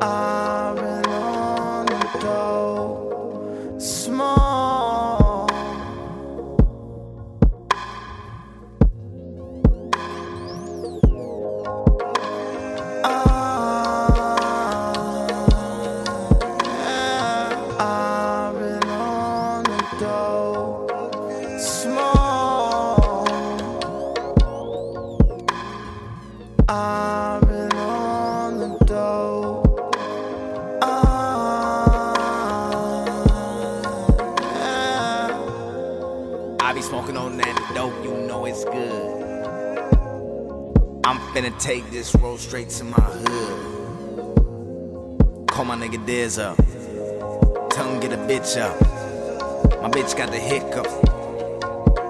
I smoking on that dope, you know it's good. I'm finna take this road straight to my hood. Call my nigga Diz up. Tell him get a bitch up. My bitch got the hiccup.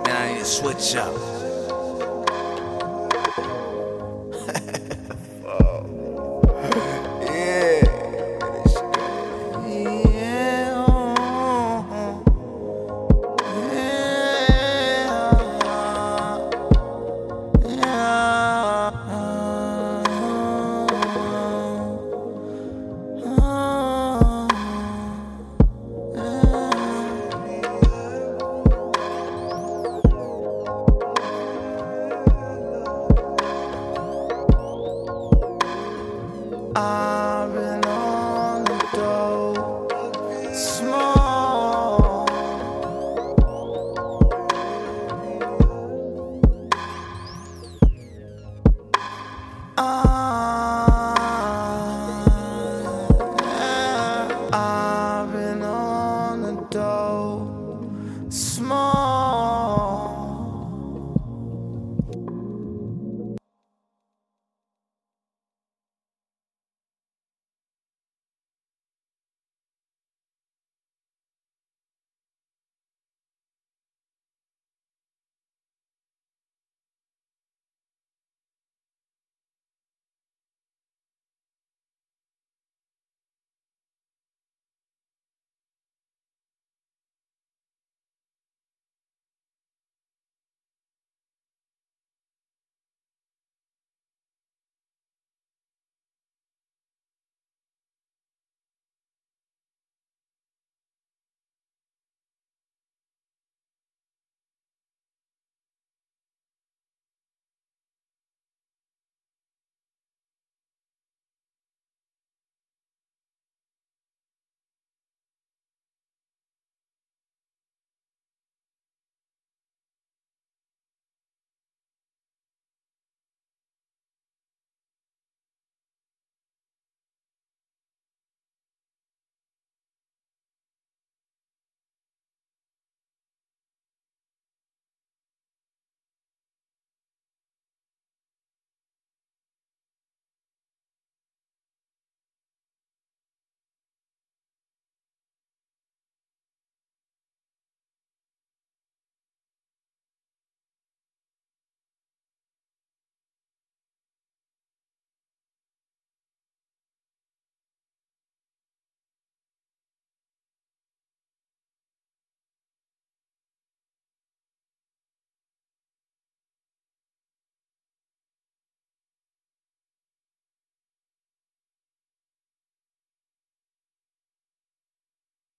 Then I need to switch up. I've been on the dope, small. i